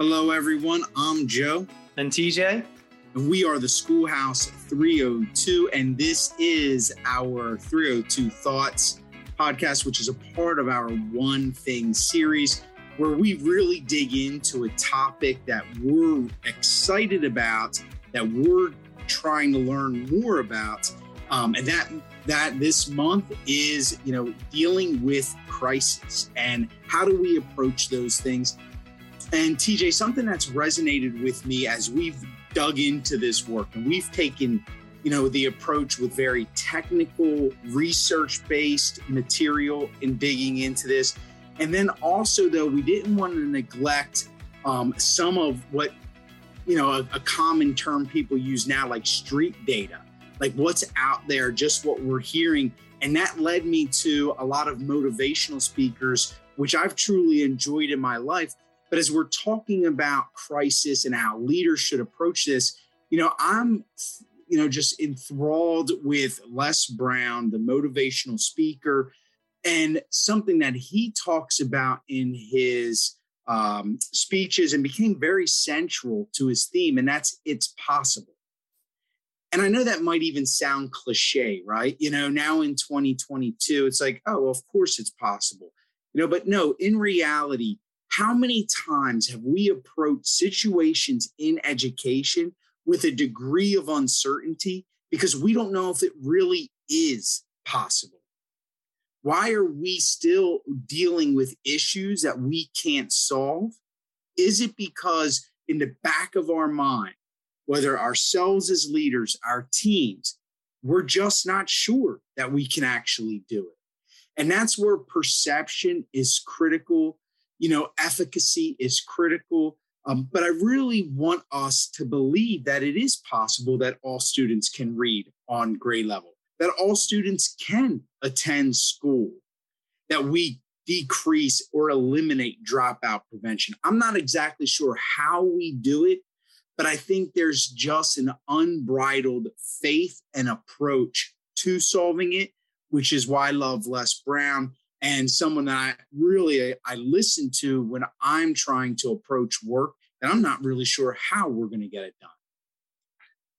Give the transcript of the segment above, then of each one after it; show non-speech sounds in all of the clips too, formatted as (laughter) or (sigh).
Hello, everyone. I'm Joe. And TJ. And we are the Schoolhouse 302. And this is our 302 Thoughts podcast, which is a part of our One Thing series, where we really dig into a topic that we're excited about, that we're trying to learn more about. Um, and that that this month is you know dealing with crisis and how do we approach those things and TJ, something that's resonated with me as we've dug into this work and we've taken, you know, the approach with very technical, research based material in digging into this. And then also, though, we didn't want to neglect um, some of what, you know, a, a common term people use now, like street data, like what's out there, just what we're hearing. And that led me to a lot of motivational speakers, which I've truly enjoyed in my life but as we're talking about crisis and how leaders should approach this, you know, I'm, you know, just enthralled with Les Brown, the motivational speaker, and something that he talks about in his um, speeches and became very central to his theme, and that's it's possible. And I know that might even sound cliche, right? You know, now in 2022, it's like, oh, well, of course it's possible. You know, but no, in reality, how many times have we approached situations in education with a degree of uncertainty because we don't know if it really is possible? Why are we still dealing with issues that we can't solve? Is it because in the back of our mind, whether ourselves as leaders, our teams, we're just not sure that we can actually do it? And that's where perception is critical you know, efficacy is critical. Um, but I really want us to believe that it is possible that all students can read on grade level, that all students can attend school, that we decrease or eliminate dropout prevention. I'm not exactly sure how we do it, but I think there's just an unbridled faith and approach to solving it, which is why I love Les Brown and someone that I really I listen to when I'm trying to approach work and I'm not really sure how we're going to get it done.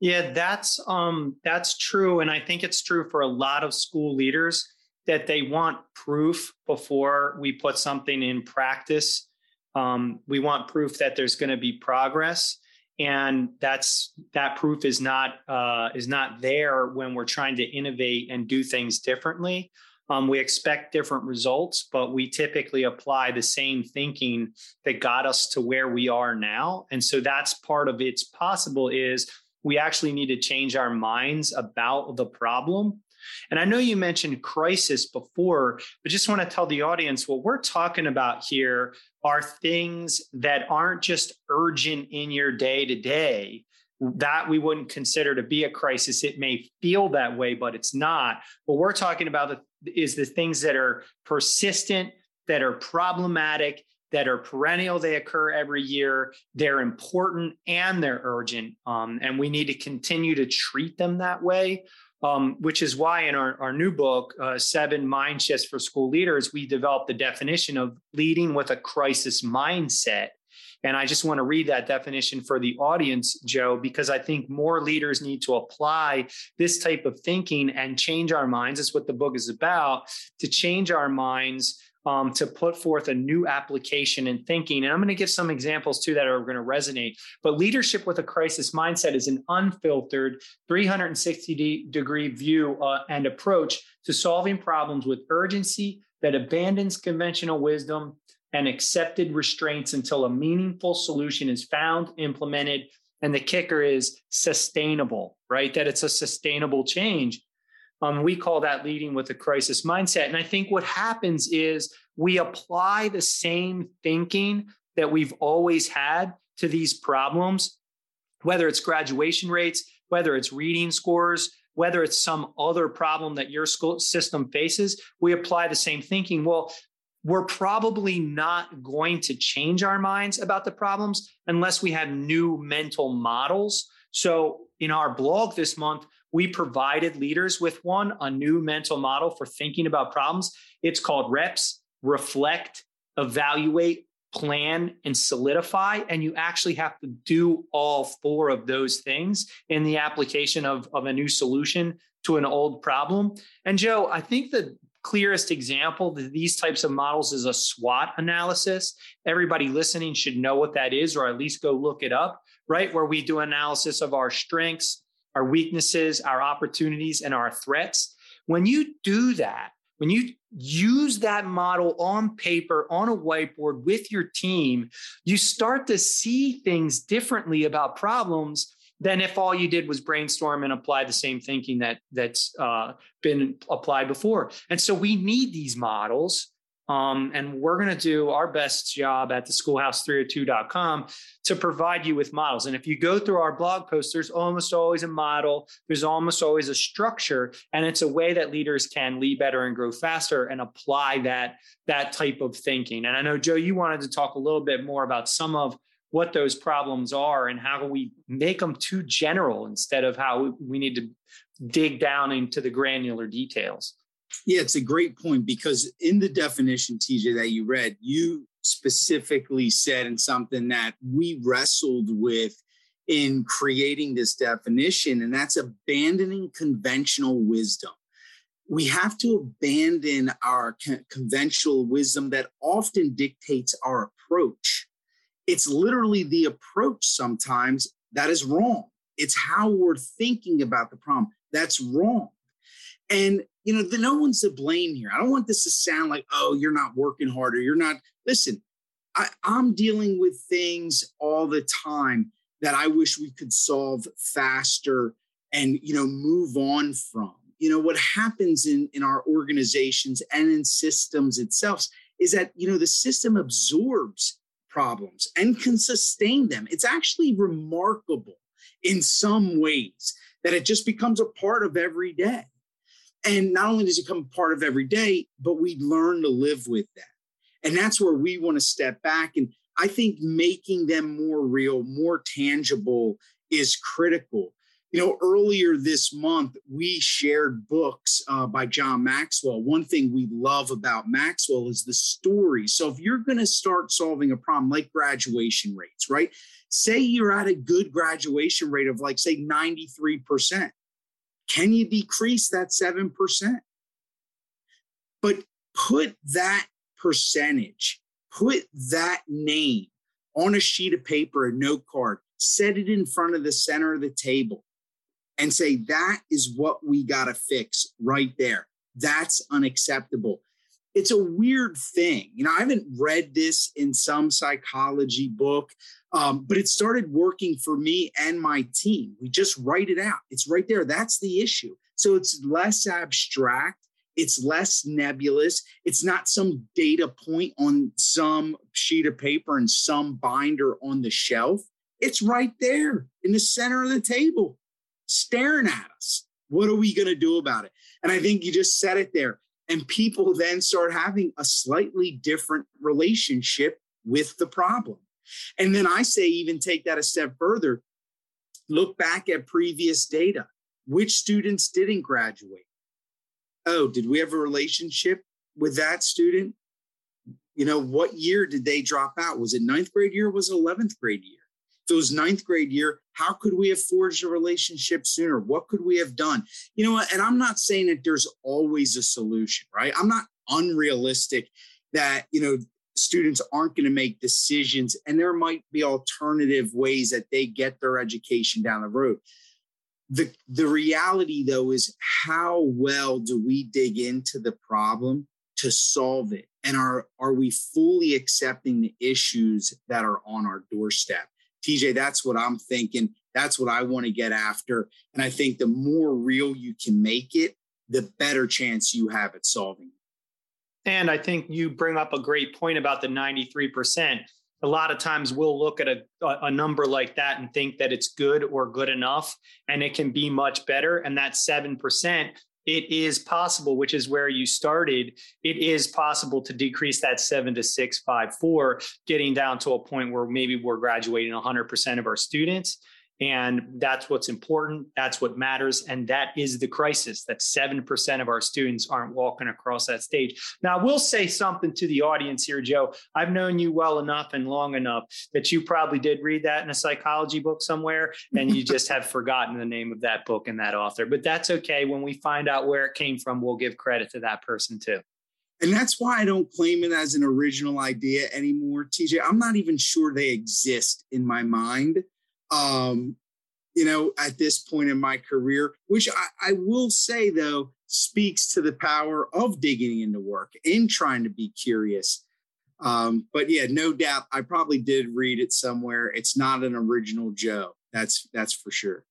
Yeah, that's um that's true and I think it's true for a lot of school leaders that they want proof before we put something in practice. Um, we want proof that there's going to be progress and that's that proof is not uh, is not there when we're trying to innovate and do things differently um, we expect different results, but we typically apply the same thinking that got us to where we are now. And so that's part of it's possible is we actually need to change our minds about the problem. And I know you mentioned crisis before, but just want to tell the audience what we're talking about here are things that aren't just urgent in your day to day, that we wouldn't consider to be a crisis. It may feel that way, but it's not. What we're talking about is the things that are persistent, that are problematic, that are perennial. They occur every year. They're important and they're urgent. Um, and we need to continue to treat them that way. Um, which is why in our, our new book, uh, Seven Mind Shifts for School Leaders, we developed the definition of leading with a crisis mindset. And I just want to read that definition for the audience, Joe, because I think more leaders need to apply this type of thinking and change our minds. That's what the book is about to change our minds. Um, to put forth a new application and thinking. And I'm going to give some examples too that are going to resonate. But leadership with a crisis mindset is an unfiltered 360 degree view uh, and approach to solving problems with urgency that abandons conventional wisdom and accepted restraints until a meaningful solution is found, implemented, and the kicker is sustainable, right? That it's a sustainable change. Um, we call that leading with a crisis mindset. And I think what happens is we apply the same thinking that we've always had to these problems, whether it's graduation rates, whether it's reading scores, whether it's some other problem that your school system faces, we apply the same thinking. Well, we're probably not going to change our minds about the problems unless we have new mental models. So, in our blog this month, we provided leaders with one, a new mental model for thinking about problems. It's called REPS, Reflect, Evaluate, plan and solidify and you actually have to do all four of those things in the application of, of a new solution to an old problem and joe i think the clearest example of these types of models is a swot analysis. Everybody listening should know what that is or at least go look it up right? Where we do analysis of our strengths our weaknesses our opportunities and our threats. When you do that when you use that model on paper, on a whiteboard with your team, you start to see things differently about problems than if all you did was brainstorm and apply the same thinking that that's uh, been applied before. And so we need these models um, and we're going to do our best job at the schoolhouse302.com to provide you with models. And if you go through our blog post, there's almost always a model, there's almost always a structure, and it's a way that leaders can lead better and grow faster and apply that, that type of thinking. And I know, Joe, you wanted to talk a little bit more about some of what those problems are and how we make them too general instead of how we need to dig down into the granular details. Yeah, it's a great point because in the definition, TJ, that you read, you specifically said in something that we wrestled with in creating this definition, and that's abandoning conventional wisdom. We have to abandon our conventional wisdom that often dictates our approach. It's literally the approach sometimes that is wrong. It's how we're thinking about the problem that's wrong. And you know, the, no one's to blame here. I don't want this to sound like, oh, you're not working harder. You're not. Listen, I, I'm dealing with things all the time that I wish we could solve faster and you know move on from. You know what happens in in our organizations and in systems itself is that you know the system absorbs problems and can sustain them. It's actually remarkable in some ways that it just becomes a part of every day. And not only does it become part of every day, but we learn to live with that. And that's where we want to step back. And I think making them more real, more tangible is critical. You know, earlier this month, we shared books uh, by John Maxwell. One thing we love about Maxwell is the story. So, if you're going to start solving a problem like graduation rates, right? Say you're at a good graduation rate of like, say, 93%. Can you decrease that 7%? But put that percentage, put that name on a sheet of paper, a note card, set it in front of the center of the table, and say, that is what we got to fix right there. That's unacceptable it's a weird thing. You know, I haven't read this in some psychology book, um, but it started working for me and my team. We just write it out. It's right there. That's the issue. So it's less abstract. It's less nebulous. It's not some data point on some sheet of paper and some binder on the shelf. It's right there in the center of the table, staring at us. What are we going to do about it? And I think you just said it there and people then start having a slightly different relationship with the problem. And then I say, even take that a step further look back at previous data. Which students didn't graduate? Oh, did we have a relationship with that student? You know, what year did they drop out? Was it ninth grade year? was it 11th grade year? Was ninth grade year, how could we have forged a relationship sooner? What could we have done? You know? And I'm not saying that there's always a solution, right? I'm not unrealistic that, you know, students aren't going to make decisions and there might be alternative ways that they get their education down the road. The, the reality though is how well do we dig into the problem to solve it and are are we fully accepting the issues that are on our doorstep TJ, that's what I'm thinking. That's what I want to get after. And I think the more real you can make it, the better chance you have at solving it. And I think you bring up a great point about the 93%. A lot of times we'll look at a, a number like that and think that it's good or good enough, and it can be much better. And that 7% it is possible, which is where you started. It is possible to decrease that seven to six, five, four, getting down to a point where maybe we're graduating 100% of our students. And that's what's important. That's what matters. And that is the crisis that 7% of our students aren't walking across that stage. Now, I will say something to the audience here, Joe. I've known you well enough and long enough that you probably did read that in a psychology book somewhere and you just have (laughs) forgotten the name of that book and that author. But that's okay. When we find out where it came from, we'll give credit to that person too. And that's why I don't claim it as an original idea anymore, TJ. I'm not even sure they exist in my mind um, you know, at this point in my career, which I, I will say though speaks to the power of digging into work and trying to be curious. Um, but yeah, no doubt, I probably did read it somewhere. It's not an original Joe. That's that's for sure.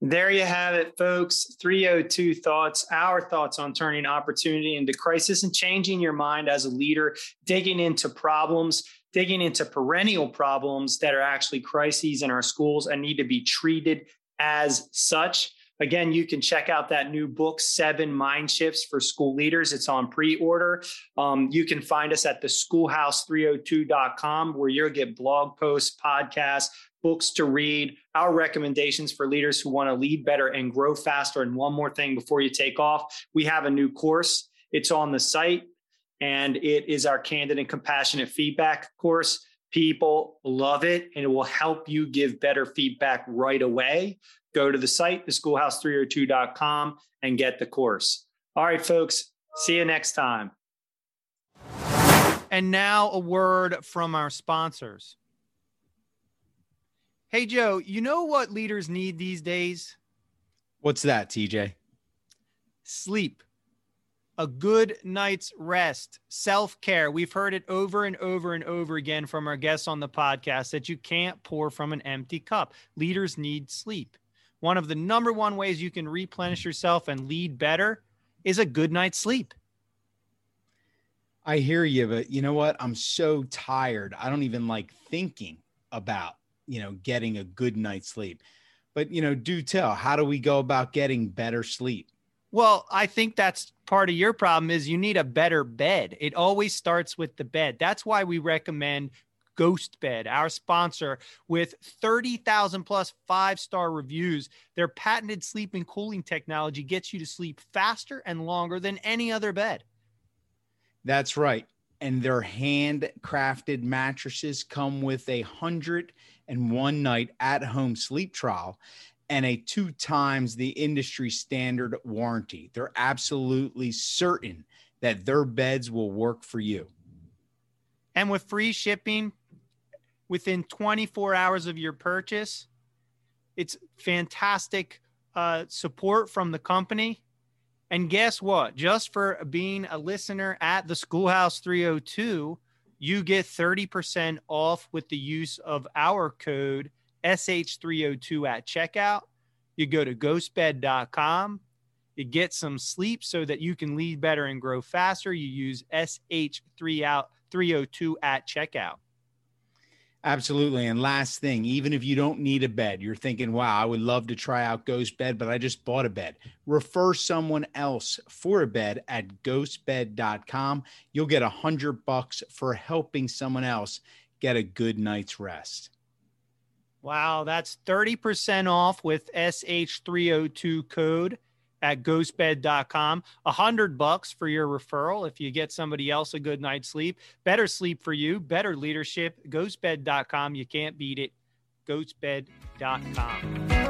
There you have it, folks. 302 thoughts, our thoughts on turning opportunity into crisis and changing your mind as a leader, digging into problems digging into perennial problems that are actually crises in our schools and need to be treated as such. Again, you can check out that new book, Seven Mind Shifts for School Leaders. It's on pre order. Um, you can find us at the schoolhouse302.com where you'll get blog posts, podcasts, books to read, our recommendations for leaders who want to lead better and grow faster. And one more thing before you take off, we have a new course. It's on the site and it is our candid and compassionate feedback course. People love it and it will help you give better feedback right away. Go to the site, theschoolhouse302.com, and get the course. All right, folks, see you next time. And now a word from our sponsors. Hey, Joe, you know what leaders need these days? What's that, TJ? Sleep a good night's rest, self care. We've heard it over and over and over again from our guests on the podcast that you can't pour from an empty cup. Leaders need sleep. One of the number one ways you can replenish yourself and lead better is a good night's sleep. I hear you, but you know what? I'm so tired. I don't even like thinking about, you know, getting a good night's sleep. But, you know, do tell, how do we go about getting better sleep? Well, I think that's part of your problem is you need a better bed. It always starts with the bed. That's why we recommend Ghost Bed, our sponsor, with 30,000 plus five star reviews. Their patented sleep and cooling technology gets you to sleep faster and longer than any other bed. That's right. And their handcrafted mattresses come with a hundred and one night at home sleep trial and a two times the industry standard warranty. They're absolutely certain that their beds will work for you. And with free shipping within 24 hours of your purchase, it's fantastic uh, support from the company. And guess what? Just for being a listener at the Schoolhouse 302, you get 30% off with the use of our code SH302 at checkout. You go to ghostbed.com. You get some sleep so that you can lead better and grow faster. You use SH302 at checkout. Absolutely. And last thing, even if you don't need a bed, you're thinking, wow, I would love to try out Ghost Bed, but I just bought a bed. Refer someone else for a bed at ghostbed.com. You'll get a hundred bucks for helping someone else get a good night's rest. Wow, that's 30% off with SH302 code at ghostbed.com. A hundred bucks for your referral if you get somebody else a good night's sleep. Better sleep for you, better leadership. Ghostbed.com. You can't beat it. Ghostbed.com.